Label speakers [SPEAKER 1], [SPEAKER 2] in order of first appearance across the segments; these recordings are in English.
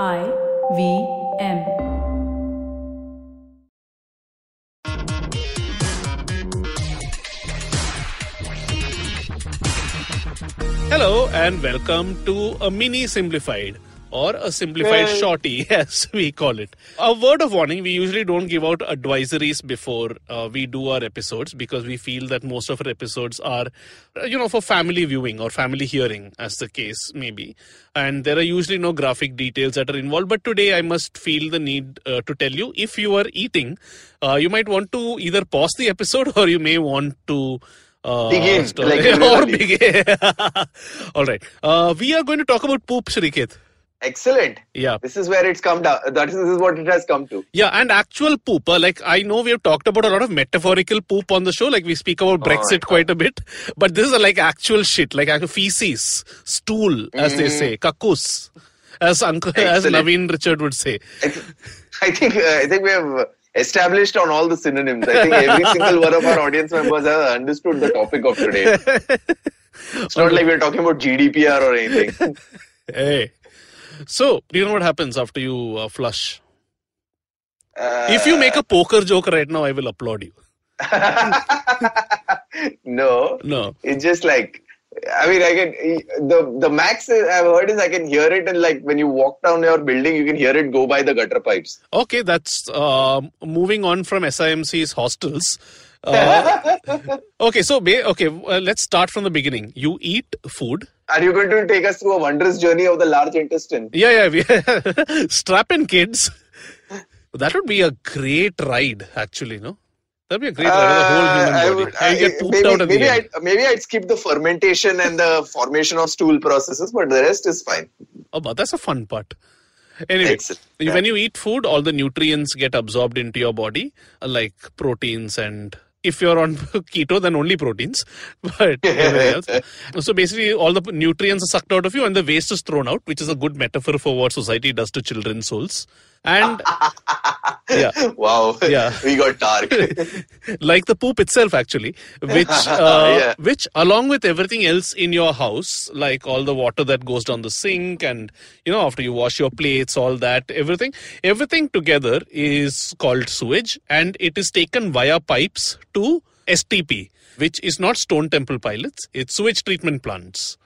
[SPEAKER 1] I V M.
[SPEAKER 2] Hello and welcome to a mini simplified or a simplified
[SPEAKER 3] Hey.
[SPEAKER 2] shorty as we call it. A word of warning, we usually don't give out advisories before uh, we do our episodes because we feel that most of our episodes are uh, you know for family viewing or family hearing as the case may be. And there are usually no graphic details that are involved but today I must feel the need uh, to tell you if you are eating uh, you might want to either pause the episode or you may want to uh,
[SPEAKER 3] Begin, like
[SPEAKER 2] or begin. All right. Uh, we are going to talk about poop, Shrikit.
[SPEAKER 3] Excellent.
[SPEAKER 2] Yeah.
[SPEAKER 3] This is where it's come down. That is, this is what it has come to.
[SPEAKER 2] Yeah, and actual poop. uh, Like, I know we have talked about a lot of metaphorical poop on the show. Like, we speak about
[SPEAKER 3] Oh
[SPEAKER 2] Brexit
[SPEAKER 3] God.
[SPEAKER 2] quite a bit. But this is uh, like actual shit, like feces, stool, as they say, kakus, as Uncle, as
[SPEAKER 3] Mm-hmm.
[SPEAKER 2] Naveen Richard would say.
[SPEAKER 3] I, think uh, I think we have established on all the synonyms. I think every single one of our audience members has understood the topic of today. It's not like we're talking about GDPR or anything.
[SPEAKER 2] Hey. So, do you know what happens after you uh, flush?
[SPEAKER 3] Uh,
[SPEAKER 2] If you make a poker joke right now, I will applaud you.
[SPEAKER 3] no,
[SPEAKER 2] No.
[SPEAKER 3] it's just like I mean, I can the the max I've heard is I can hear it, and like when you walk down your building, you can hear it go by the gutter pipes.
[SPEAKER 2] Okay, that's uh, moving on from SIMC's hostels. Uh, okay, so ba- okay, uh, let's start from the beginning. You eat food.
[SPEAKER 3] Are you going to take us through a wondrous journey of the large intestine?
[SPEAKER 2] Yeah, yeah. Strap in kids. That would be a great ride, actually. No, that'd be a great ride of the whole
[SPEAKER 3] Uh,
[SPEAKER 2] human
[SPEAKER 3] I
[SPEAKER 2] body.
[SPEAKER 3] would- I-
[SPEAKER 2] get pooped
[SPEAKER 3] maybe,
[SPEAKER 2] out at
[SPEAKER 3] maybe
[SPEAKER 2] the end.
[SPEAKER 3] I'd, maybe I'd skip the fermentation and the formation of stool processes, but the rest is fine.
[SPEAKER 2] Oh, but that's a fun part. Anyway, when you eat food, all the nutrients get absorbed into your body, uh, like proteins and. If you're on keto, then only proteins, but. So basically, all the nutrients are sucked out of you, and the waste is thrown out, which is a good metaphor for what society does to children's souls. And yeah,
[SPEAKER 3] Wow.
[SPEAKER 2] Yeah.
[SPEAKER 3] we got dark.
[SPEAKER 2] like the poop itself actually which uh,
[SPEAKER 3] Yeah.
[SPEAKER 2] which along with everything else in your house like all the water that goes down the sink and you know after you wash your plates all that everything everything together is called sewage and it is taken via pipes to STP which is not stone temple pilots it's sewage treatment plants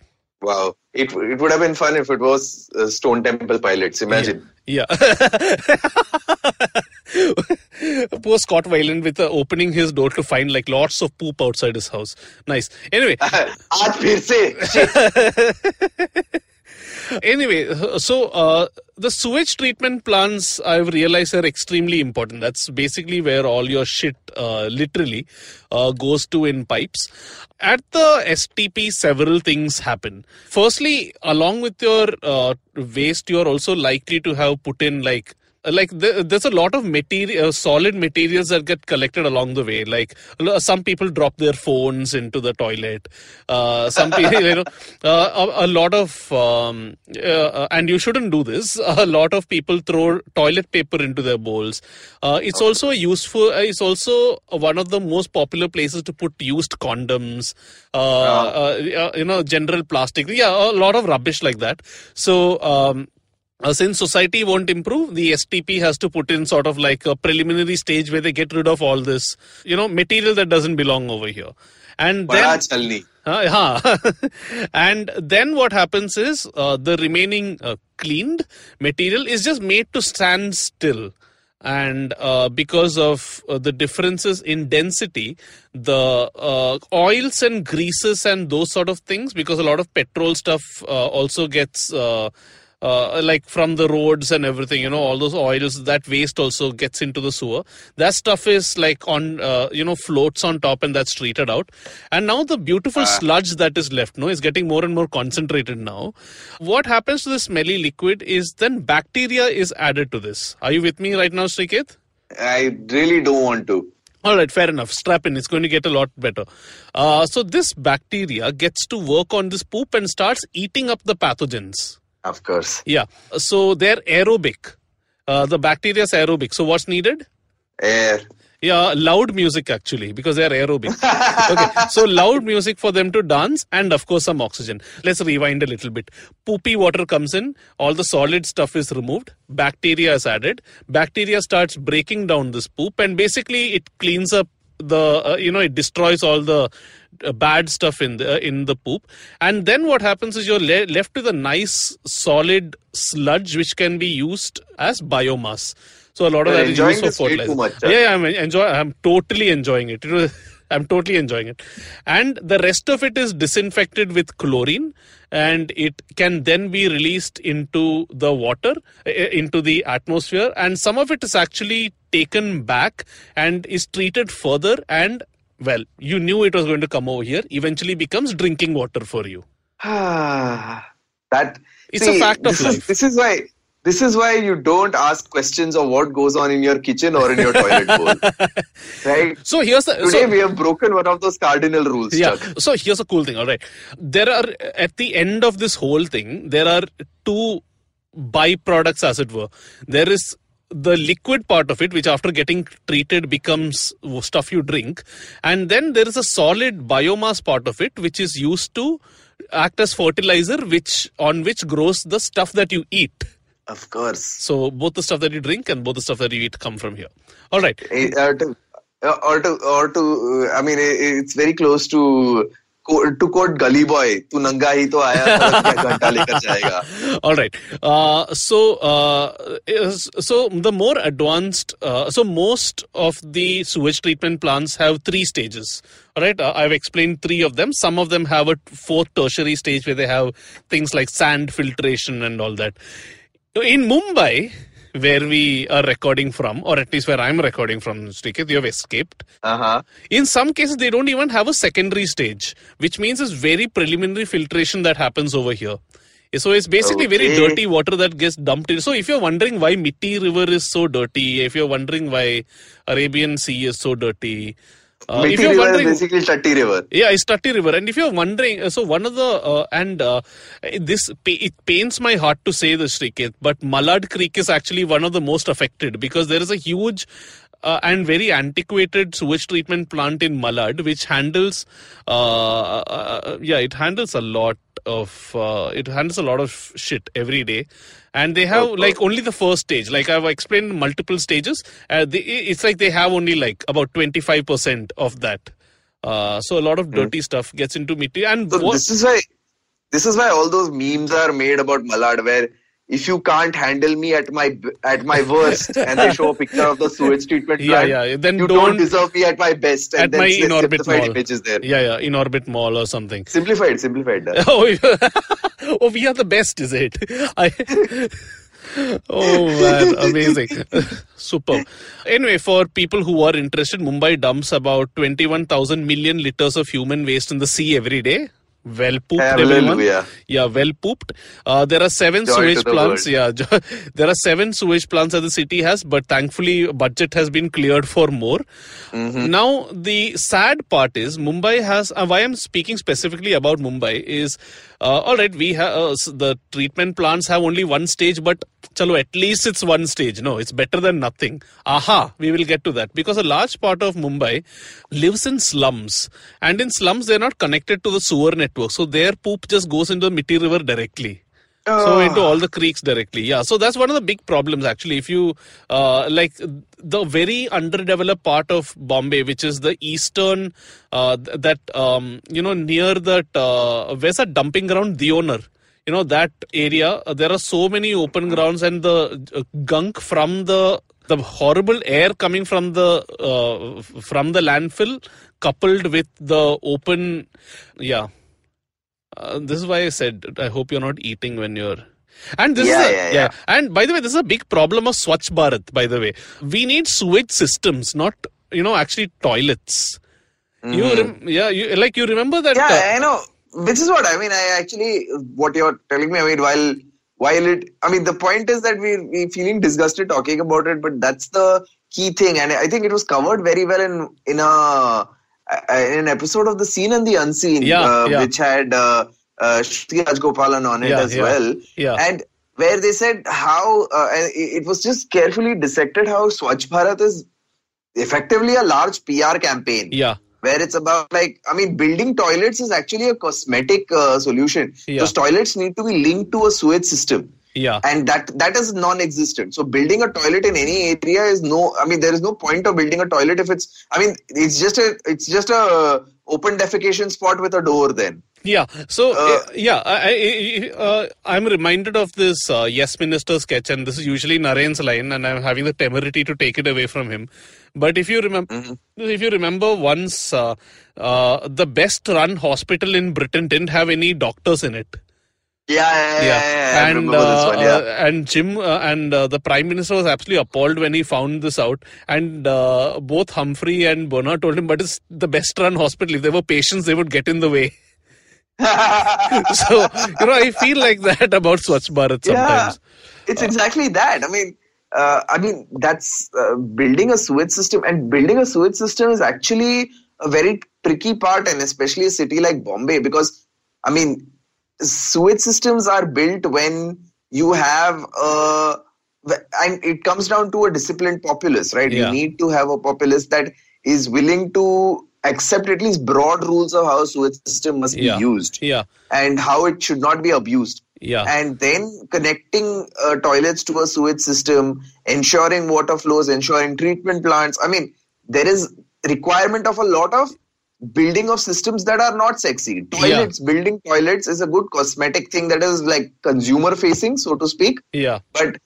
[SPEAKER 3] wow. It, it would have been fun if it was uh, Stone Temple pilots. Imagine.
[SPEAKER 2] yeah poor Scott Weiland with uh, opening his door to find like lots of poop outside his house nice anyway
[SPEAKER 3] आज फिर से Shit.
[SPEAKER 2] anyway, so uh, the sewage treatment plants I've realized are extremely important. That's basically where all your shit uh, literally uh, goes to in pipes. At the STP, several things happen. Firstly, along with your uh, waste, you're also likely to have put in like like the, there's a lot of material uh, solid materials that get collected along the way. Like some people drop their phones into the toilet. Uh, some people you know uh, a, a lot of um, uh, and you shouldn't do this. A lot of people throw toilet paper into their bowls. Uh, it's also useful uh, it's also one of the most popular places to put used condoms. Uh, uh, uh, you know general plastic. Yeah a lot of rubbish like that. So um, uh, since society won't improve, the STP has to put in sort of like a preliminary stage where they get rid of all this, you know, material that doesn't belong over here. And then, uh, yeah. and then what happens is uh, the remaining uh, cleaned material is just made to stand still. And uh, because of uh, the differences in density, the oils and greases and those sort of things, because a lot of petrol stuff also gets uh, like from the roads and everything, you know, all those oils, that waste also gets into the sewer. That stuff is like on, uh, you know, floats on top and that's treated out. And now the beautiful sludge that is left, no, is getting more and more concentrated now. What happens to the smelly liquid is then bacteria is added to this. Are you with me right now, Sriket?
[SPEAKER 3] I really don't want to.
[SPEAKER 2] All right, fair enough. Strap in. It's going to get a lot better. Uh, so this bacteria gets to work on this poop and starts eating up the pathogens.
[SPEAKER 3] Of course.
[SPEAKER 2] Yeah. So they're aerobic. Uh, the bacteria is aerobic. So what's needed?
[SPEAKER 3] Air.
[SPEAKER 2] Yeah, loud music actually, because they're aerobic. okay, so loud music for them to dance, and of course, some oxygen. Let's rewind a little bit. Poopy water comes in, all the solid stuff is removed, bacteria is added. Bacteria starts breaking down this poop, and basically, it cleans up the, uh, you know, it destroys all the uh, bad stuff in the uh, in the poop and then what happens is you're le- left with a nice solid sludge which can be used as biomass so a lot of
[SPEAKER 3] You're
[SPEAKER 2] that is used for fertilizer.
[SPEAKER 3] much, huh?
[SPEAKER 2] yeah, yeah, I'm enjoy. I'm totally enjoying it. It was. I'm totally enjoying it, and the rest of it is disinfected with chlorine, and it can then be released into the water, uh, into the atmosphere, and some of it is actually taken back and is treated further. And well, you knew it was going to come over here. Eventually, becomes drinking water for you.
[SPEAKER 3] that
[SPEAKER 2] It's a fact of
[SPEAKER 3] this
[SPEAKER 2] life.
[SPEAKER 3] Is, this is why this is why you don't ask questions of what goes on in your kitchen or in your toilet bowl. Right?
[SPEAKER 2] So here's the
[SPEAKER 3] Today
[SPEAKER 2] so-
[SPEAKER 3] we have broken one of those cardinal rules.
[SPEAKER 2] yeah
[SPEAKER 3] Chuck.
[SPEAKER 2] so here's a cool thing all right there are at the end of this whole thing there are two byproducts as it were there is the liquid part of it which after getting treated becomes stuff you drink and then there is a solid biomass part of it which is used to act as fertilizer which on which grows the stuff that you eat
[SPEAKER 3] Of course.
[SPEAKER 2] so both the stuff that you drink and both the stuff that you eat come from here all right
[SPEAKER 3] Eh, uh, to, uh, or to or to uh, I mean eh, eh, it's very close to co- to quote Gully Boy तू नंगा ही तो आया था, क्या घंटा लेकर जाएगा
[SPEAKER 2] all right uh, so uh, is- so the more advanced uh, so most of the sewage treatment plants have three stages all right uh, i've explained three of them some of them have a fourth tertiary stage where they have things like sand filtration and all that in mumbai where we are recording from or at least where i'm recording from Sriket, you have escaped
[SPEAKER 3] uh-huh.
[SPEAKER 2] in some cases, they don't even have a secondary stage, which means it's very preliminary filtration that happens over here. So it's basically very dirty water that gets dumped in. So if you're wondering why Mithi River is so dirty, if you're wondering why Arabian Sea is so dirty, uh, if you're wondering,
[SPEAKER 3] basically Tatti River
[SPEAKER 2] yeah, it's Tatti River. And if you're wondering, so one of the, uh, and uh, this, it pains my heart to say this, Sriket, but Malad Creek is actually one of the most affected because there is a huge uh, and very antiquated sewage treatment plant in Malad, which handles, uh, uh, yeah, it handles a lot of, uh, it handles a lot of shit every day. And they have like only the first stage. Like I've explained multiple stages. Uh, they, it's like they have only like about 25% of that. Uh, so a lot of dirty stuff gets into Mithi. And
[SPEAKER 3] Hmm. So
[SPEAKER 2] what-
[SPEAKER 3] this is why this is why all those memes are made about Malad, where if you can't handle me at my at my worst, and they show a picture of the sewage treatment plant,
[SPEAKER 2] yeah, yeah. then
[SPEAKER 3] you
[SPEAKER 2] don't-
[SPEAKER 3] don't, deserve me at my best, and
[SPEAKER 2] at
[SPEAKER 3] then
[SPEAKER 2] my
[SPEAKER 3] Inorbit
[SPEAKER 2] mall.
[SPEAKER 3] images there.
[SPEAKER 2] Yeah, yeah, Inorbit mall or something.
[SPEAKER 3] Simplified, simplified.
[SPEAKER 2] Oh, oh, we are the best, is it? I. oh man, amazing, super. Anyway, for people who are interested, Mumbai dumps about twenty-one thousand million liters of human waste in the sea every day. Well pooped, everyone. Yeah, well pooped. Uh, there are seven
[SPEAKER 3] Joy
[SPEAKER 2] sewage plants.
[SPEAKER 3] world.
[SPEAKER 2] Yeah, there are seven sewage plants that the city has, but thankfully budget has been cleared for more.
[SPEAKER 3] Mm-hmm.
[SPEAKER 2] Now the sad part is Mumbai has. Uh, why I'm speaking specifically about Mumbai is, uh, all right, we have uh, the treatment plants have only one stage, but chalo, at least it's one stage. No, it's better than nothing. Aha, we will get to that because a large part of Mumbai lives in slums, and in slums they're not connected to the sewer network, so their poop just goes into the Mithi River directly. So
[SPEAKER 3] Ah.
[SPEAKER 2] into all the creeks directly, yeah. So that's one of the big problems actually. If you uh, like the very underdeveloped part of Bombay, which is the eastern, uh, that um, you know near that uh, where's that dumping ground, Deonar. You know that area. uh, there are so many open grounds, and the uh, gunk from the the horrible air coming from the uh, from the landfill, coupled with the open, yeah. Uh, this is why I said I hope you're not eating when you're. And this
[SPEAKER 3] Yeah,
[SPEAKER 2] is a,
[SPEAKER 3] yeah, yeah.
[SPEAKER 2] And by the way, this is a big problem of Swachh Bharat. By the way, we need sewage systems, not you know actually toilets. You rem- yeah, you like you remember that?
[SPEAKER 3] Mm-hmm. Yeah,
[SPEAKER 2] uh,
[SPEAKER 3] I know. Which is what I mean. I actually, what you're telling me. I mean, while while it, I mean, the point is that we we feeling disgusted talking about it, but that's the key thing, and I think it was covered very well in in a an episode of the Seen and the Unseen,
[SPEAKER 2] Yeah,
[SPEAKER 3] uh,
[SPEAKER 2] yeah.
[SPEAKER 3] which had uh, uh, Rajagopalan on it
[SPEAKER 2] Yeah,
[SPEAKER 3] as
[SPEAKER 2] yeah,
[SPEAKER 3] well,
[SPEAKER 2] yeah.
[SPEAKER 3] and where they said how uh, it it was just carefully dissected how Swachh Bharat is effectively a large PR campaign.
[SPEAKER 2] Yeah.
[SPEAKER 3] Where it's about like, I mean, building toilets is actually a cosmetic uh, solution.
[SPEAKER 2] Yeah.
[SPEAKER 3] Those toilets need to be linked to a sewage system.
[SPEAKER 2] Yeah.
[SPEAKER 3] and that that is non-existent so building a toilet in any area is no i mean there is no point of building a toilet if it's i mean it's just a it's just a open defecation spot with a door then
[SPEAKER 2] Yeah. So
[SPEAKER 3] Uh,
[SPEAKER 2] uh, yeah, I, I, uh, I'm reminded of this uh, Yes Minister sketch, and this is usually Naren's line, and I'm having the temerity to take it away from him. But if you remember,
[SPEAKER 3] Mm-hmm.
[SPEAKER 2] if you remember, once uh, uh, the best-run hospital in Britain didn't have any doctors in it.
[SPEAKER 3] Yeah yeah yeah, yeah, yeah.
[SPEAKER 2] and uh,
[SPEAKER 3] one yeah
[SPEAKER 2] uh, and Jim uh, and uh, the Prime Minister was absolutely appalled when he found this out. And uh, both Humphrey and Bernard told him, "But it's the best-run hospital. If there were patients, they would get in the way." so you know, I feel like that about Swachh Bharat sometimes.
[SPEAKER 3] Yeah, it's exactly that. I mean, uh, I mean that's uh, building a sewage system, and building a sewage system is actually a very tricky part, and especially a city like Bombay, because I mean, sewage systems are built when you have a and it comes down to a disciplined populace, right?
[SPEAKER 2] Yeah.
[SPEAKER 3] You need to have a populace that is willing to accept at least broad rules of how a sewage system must
[SPEAKER 2] Yeah.
[SPEAKER 3] be used
[SPEAKER 2] Yeah,
[SPEAKER 3] and how it should not be abused
[SPEAKER 2] yeah,
[SPEAKER 3] and then connecting uh, toilets to a sewage system ensuring water flows ensuring treatment plants i mean there is requirement of a lot of building of systems that are not sexy toilets building toilets is a good cosmetic thing that is like consumer facing so to speak
[SPEAKER 2] yeah.
[SPEAKER 3] but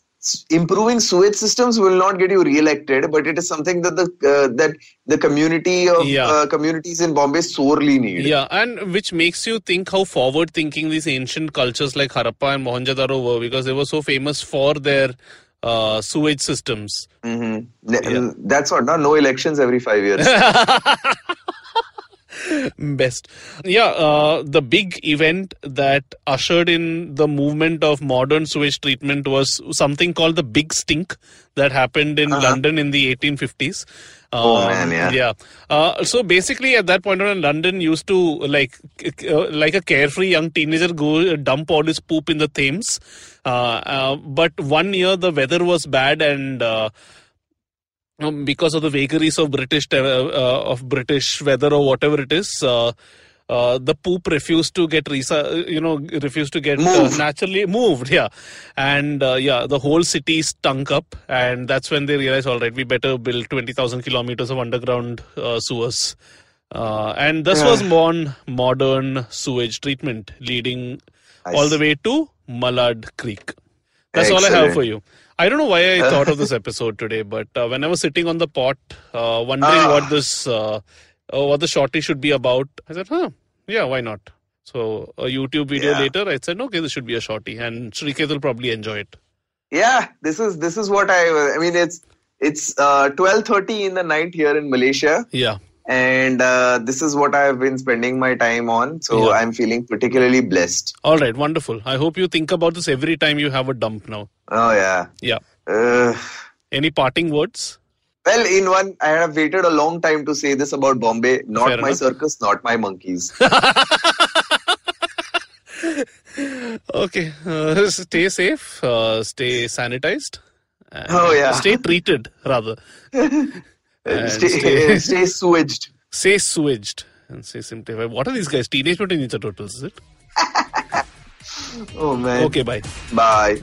[SPEAKER 3] improving sewage systems will not get you re-elected but it is something that the uh, that the community of
[SPEAKER 2] Yeah.
[SPEAKER 3] uh, communities in bombay sorely need
[SPEAKER 2] Yeah, and which makes you think how forward thinking these ancient cultures like Harappa and Mohenjo-daro were because they were so famous for their uh, sewage systems.
[SPEAKER 3] Mhm. Ne- That's what, no elections every five years.
[SPEAKER 2] Best. Yeah, uh, the big event that ushered in the movement of modern sewage treatment was something called the Big Stink that happened in London in the 1850s.
[SPEAKER 3] Uh-huh. Oh,
[SPEAKER 2] Um,
[SPEAKER 3] man, yeah.
[SPEAKER 2] Yeah. Uh, so basically, at that point on, London used to like uh, like a carefree young teenager go dump all his poop in the Thames. Uh, uh, but one year the weather was bad and. Um, because of the vagaries of British uh, uh, of British weather or whatever it is, uh, uh, the poop refused to get resa- you know refused to get uh, naturally moved. Yeah, and uh, yeah, the whole city stunk up, and that's when they realized, all right, we better build twenty thousand kilometers of underground uh, sewers. Uh, and this was born modern sewage treatment, leading
[SPEAKER 3] I
[SPEAKER 2] all the way to Malad Creek. That's all I have for you. I don't know why I thought of this episode today, but uh, when I was sitting on the pot, uh, wondering
[SPEAKER 3] Ah.
[SPEAKER 2] what this, uh, uh, what the shorty should be about, I said, "Huh, yeah, why not?" So a YouTube video
[SPEAKER 3] Yeah.
[SPEAKER 2] later, I said, "Okay, this should be a shorty," and Shrikeet will probably enjoy it.
[SPEAKER 3] yeah, this is this is what I. I mean, it's it's uh, twelve thirty in the night here in Malaysia,
[SPEAKER 2] Yeah,
[SPEAKER 3] and uh, this is what I have been spending my time on. So
[SPEAKER 2] Yeah.
[SPEAKER 3] I'm feeling particularly blessed.
[SPEAKER 2] all right, wonderful. I hope you think about this every time you have a dump now.
[SPEAKER 3] Oh yeah.
[SPEAKER 2] Yeah.
[SPEAKER 3] Uh,
[SPEAKER 2] Any parting words?
[SPEAKER 3] well, in one, I have waited a long time to say this about Bombay. Not
[SPEAKER 2] Fair
[SPEAKER 3] my
[SPEAKER 2] enough.
[SPEAKER 3] circus, not my monkeys.
[SPEAKER 2] Okay, uh, stay safe, uh, stay sanitized.
[SPEAKER 3] Oh, yeah.
[SPEAKER 2] Stay treated rather. Uh, and
[SPEAKER 3] stay,
[SPEAKER 2] stay- uh,
[SPEAKER 3] stay sewaged.
[SPEAKER 2] Say sewaged and say simplified. What are these guys? Teenage Mutant Ninja Turtles, is it?
[SPEAKER 3] Oh man.
[SPEAKER 2] Okay, bye.
[SPEAKER 3] Bye.